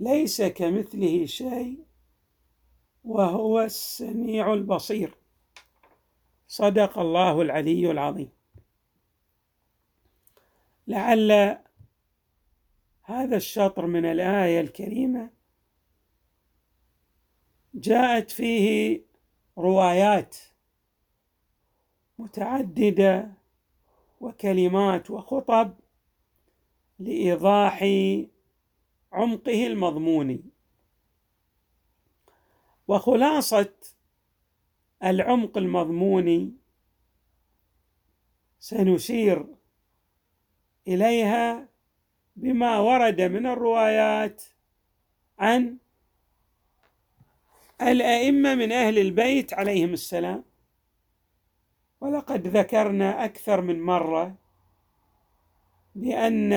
ليس كمثله شيء وهو السميع البصير. صدق الله العلي العظيم. لعل هذا الشطر من الآية الكريمة جاءت فيه روايات متعددة وكلمات وخطب لإيضاح عمقه المضموني. وخلاصة العمق المضموني سنشير إليها بما ورد من الروايات عن الأئمة من أهل البيت عليهم السلام. ولقد ذكرنا أكثر من مرة بأن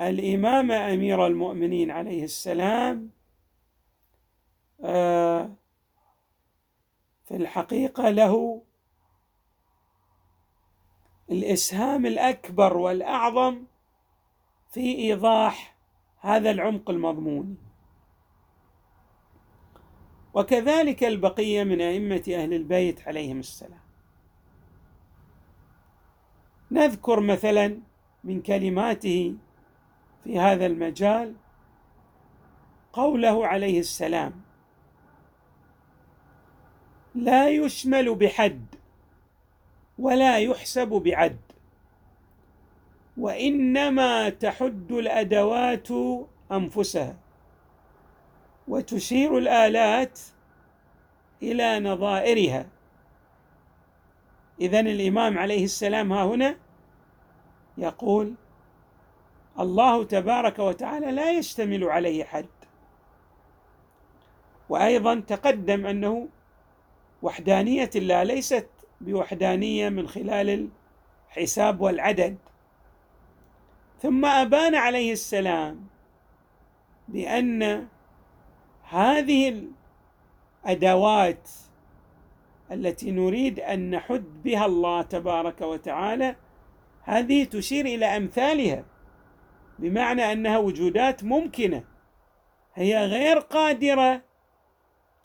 الإمام أمير المؤمنين عليه السلام آه، في الحقيقة له الإسهام الأكبر والأعظم في إيضاح هذا العمق المضموني وكذلك البقية من أئمة أهل البيت عليهم السلام. نذكر مثلا من كلماته في هذا المجال قوله عليه السلام لا يشمل بحد ولا يحسب بعد وإنما تحد الأدوات أنفسها وتشير الآلات إلى نظائرها. إذن الإمام عليه السلام ها هنا يقول الله تبارك وتعالى لا يشتمل عليه حد. وأيضا تقدم أنه وحدانية الله ليست بوحدانية من خلال الحساب والعدد. ثم أبان عليه السلام بأن هذه الأدوات التي نريد أن نحد بها الله تبارك وتعالى هذه تشير إلى أمثالها. بمعنى أنها وجودات ممكنة. هي غير قادرة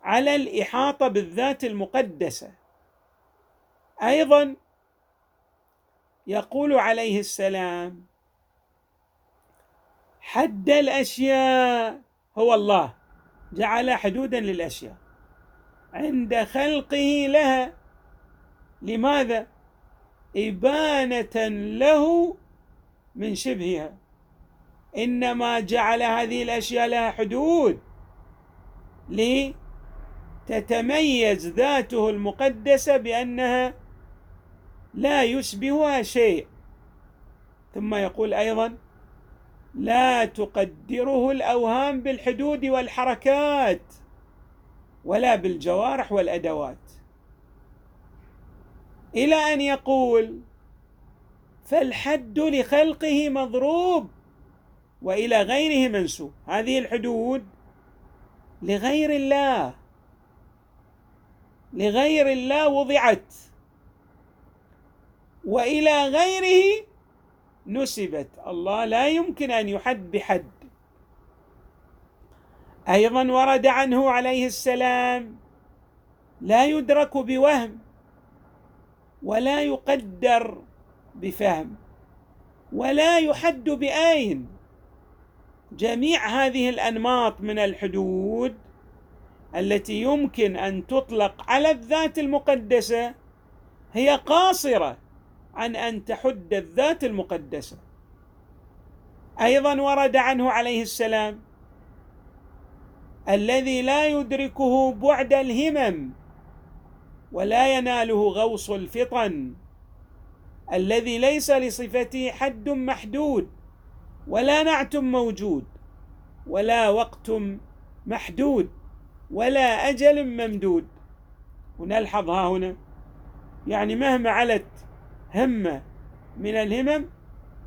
على الإحاطة بالذات المقدسة. أيضا يقول عليه السلام حد الأشياء هو الله جعل حدودا للأشياء. عند خلقه لها لماذا؟ إبانة له من شبهها. إنما جعل هذه الأشياء لها حدود لتتميز ذاته المقدسة بأنها لا يشبهها شيء. ثم يقول أيضا لا تقدره الأوهام بالحدود والحركات ولا بالجوارح والأدوات. إلى أن يقول فالحد لخلقه مضروب. وإلى غيره منسوب هذه الحدود لغير الله. لغير الله وضعت. وإلى غيره نسبت. الله لا يمكن أن يحد بحد. أيضا ورد عنه عليه السلام لا يدرك بوهم ولا يقدر بفهم ولا يحد بآين. جميع هذه الأنماط من الحدود التي يمكن أن تطلق على الذات المقدسة هي قاصرة عن أن تحد الذات المقدسة. أيضا ورد عنه عليه السلام الذي لا يدركه بعد الهمم ولا يناله غوص الفطن الذي ليس لصفته حد محدود ولا نعت موجود ولا وقت محدود ولا أجل ممدود. ونلحظ ها هنا. يعني مهما علت همة من الهمم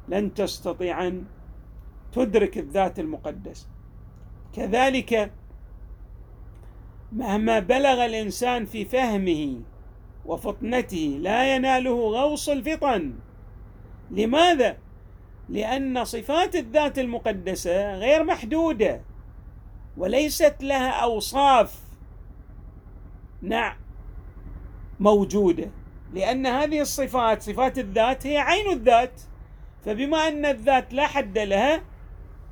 لن تستطيع أن تدرك الذات المقدس. كذلك مهما بلغ الإنسان في فهمه وفطنته لا يناله غوص الفطن. لماذا؟ لأن صفات الذات المقدسة غير محدودة وليست لها أوصاف نعم موجودة. لأن هذه الصفات صفات الذات هي عين الذات. فبما أن الذات لا حد لها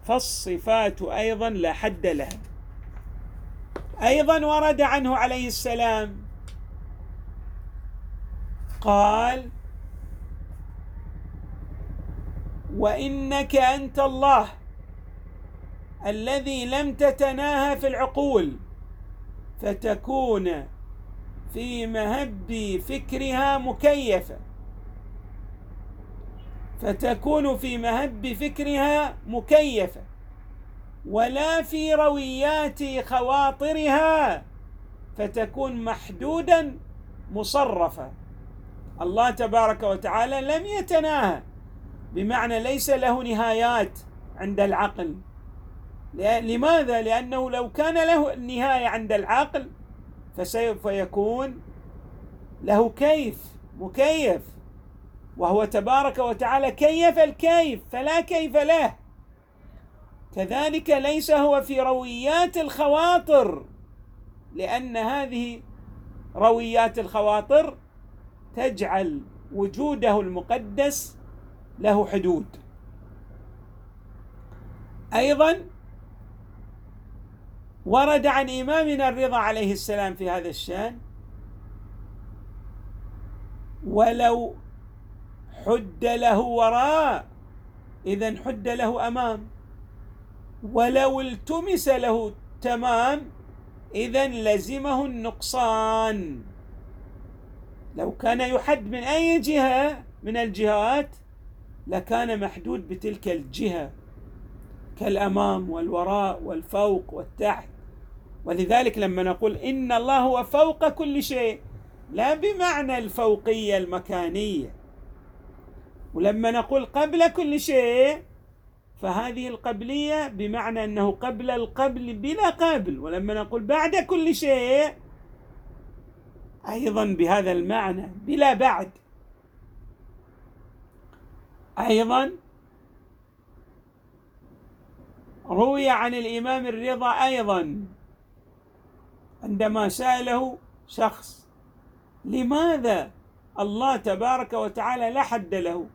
فالصفات أيضا لا حد لها. أيضا ورد عنه عليه السلام قال وإنك أنت الله الذي لم تتناهى في العقول فتكون في مهب فكرها مكيفة فتكون في مهب فكرها مكيفة ولا في رويات خواطرها فتكون محدودا مصرفا الله تبارك وتعالى لم يتناهى. بمعنى ليس له نهايات عند العقل. لماذا؟ لأنه لو كان له نهاية عند العقل فسوف يكون له كيف مكيف. وهو تبارك وتعالى كيف الكيف فلا كيف له. كذلك ليس هو في رويات الخواطر لأن هذه رويات الخواطر تجعل وجوده المقدس له حدود. أيضا ورد عن إمامنا الرضا عليه السلام في هذا الشأن ولو حد له وراء اذا حد له أمام. ولو التمس له تمام اذا لزمه النقصان. لو كان يحد من أي جهة من الجهات لكان محدود بتلك الجهة كالأمام والوراء والفوق والتحت. ولذلك لما نقول إن الله هو فوق كل شيء لا بمعنى الفوقية المكانية. ولما نقول قبل كل شيء فهذه القبلية بمعنى أنه قبل القبل بلا قبل. ولما نقول بعد كل شيء أيضا بهذا المعنى بلا بعد. أيضا روي عن الإمام الرضا أيضا عندما سأله شخص لماذا الله تبارك وتعالى لا حد له؟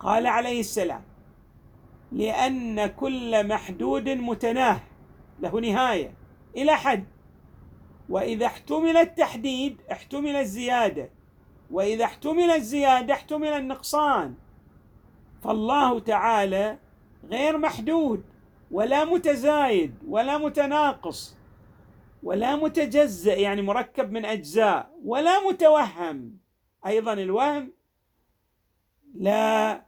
قال عليه السلام لأن كل محدود متناه له نهاية إلى حد. وإذا احتمل التحديد احتمل الزيادة وإذا احتمل الزيادة احتمل النقصان. فالله تعالى غير محدود ولا متزايد ولا متناقص ولا متجزأ يعني مركب من أجزاء ولا متوهم. أيضا الوهم لا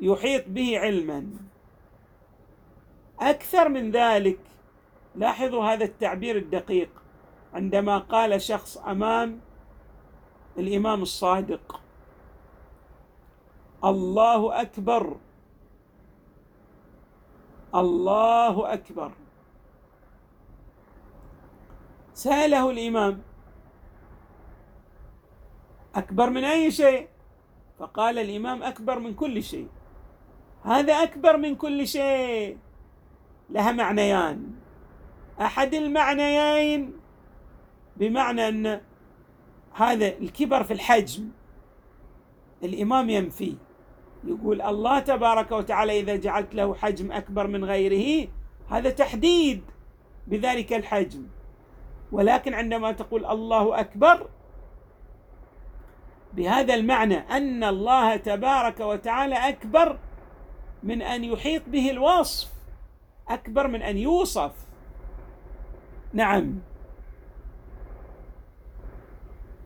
يحيط به علما. أكثر من ذلك لاحظوا هذا التعبير الدقيق عندما قال شخص أمام الإمام الصادق. الله أكبر. الله أكبر. سأله الإمام. أكبر من أي شيء؟ فقال الإمام أكبر من كل شيء. هذا أكبر من كل شيء. لها معنيان. أحد المعنيين بمعنى أن هذا الكبر في الحجم الإمام ينفيه يقول الله تبارك وتعالى إذا جعلت له حجم أكبر من غيره هذا تحديد بذلك الحجم. ولكن عندما تقول الله أكبر بهذا المعنى أن الله تبارك وتعالى أكبر من أن يحيط به الوصف أكبر من أن يوصف. نعم.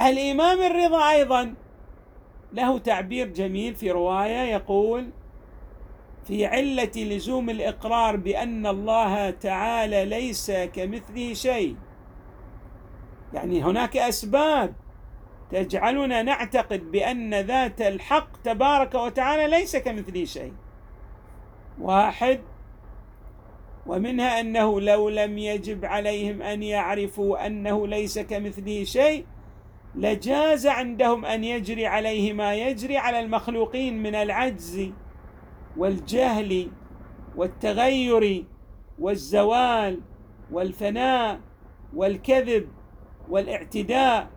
الإمام الرضا أيضا له تعبير جميل في رواية يقول في علة لزوم الإقرار بأن الله تعالى ليس كمثله شيء. يعني هناك أسباب تجعلنا نعتقد بأن ذات الحق تبارك وتعالى ليس كمثله شيء. واحد ومنها أنه لو لم يجب عليهم أن يعرفوا أنه ليس كمثله شيء لجاز عندهم أن يجري عليه ما يجري على المخلوقين من العجز والجهل والتغير والزوال والفناء والكذب والاعتداء.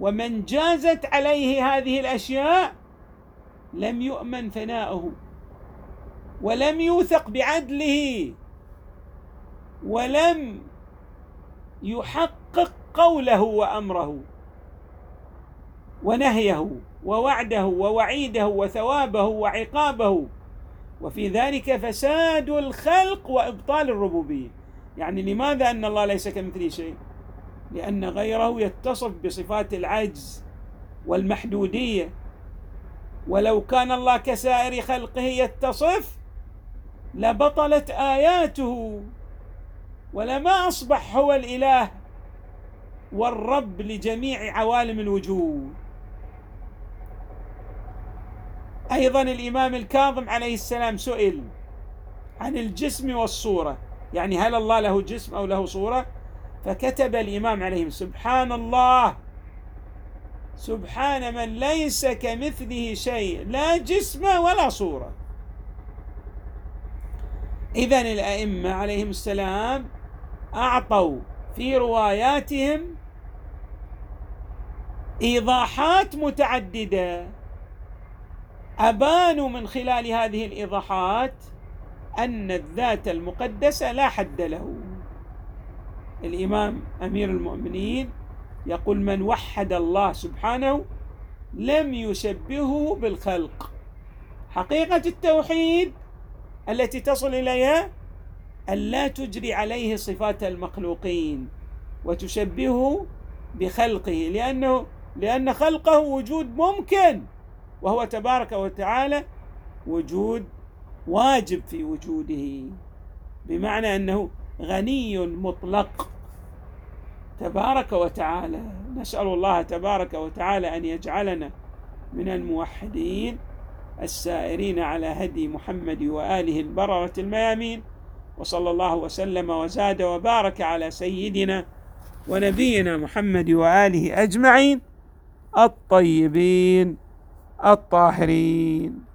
ومن جازت عليه هذه الأشياء لم يؤمن فناؤه ولم يوثق بعدله ولم يحقق قوله وأمره. ونهيه ووعده ووعيده وثوابه وعقابه. وفي ذلك فساد الخلق وإبطال الربوبية. يعني لماذا أن الله ليس كمثله شيء؟ لأن غيره يتصف بصفات العجز والمحدودية. ولو كان الله كسائر خلقه يتصف لبطلت آياته. ولما أصبح هو الإله والرب لجميع عوالم الوجود. أيضا الإمام الكاظم عليه السلام سئل عن الجسم والصورة. يعني هل الله له جسم أو له صورة؟ فكتب الإمام عليه سبحان الله سبحان من ليس كمثله شيء لا جسم ولا صورة. اذا الأئمة عليهم السلام أعطوا في رواياتهم إيضاحات متعددة. ابانوا من خلال هذه الإيضاحات أن الذات المقدسة لا حد له. الإمام أمير المؤمنين يقول من وحد الله سبحانه لم يشبهه بالخلق. حقيقة التوحيد التي تصل إليها ألا تجري عليه صفات المخلوقين وتشبهه بخلقه لأنه لأن خلقه وجود ممكن. وهو تبارك وتعالى وجود واجب في وجوده بمعنى أنه غني مطلق. تبارك وتعالى نسأل الله تبارك وتعالى أن يجعلنا من الموحدين السائرين على هدي محمد وآله البررة الميامين وصلى الله وسلم وزاد وبارك على سيدنا ونبينا محمد وآله أجمعين الطيبين. الطاهرين.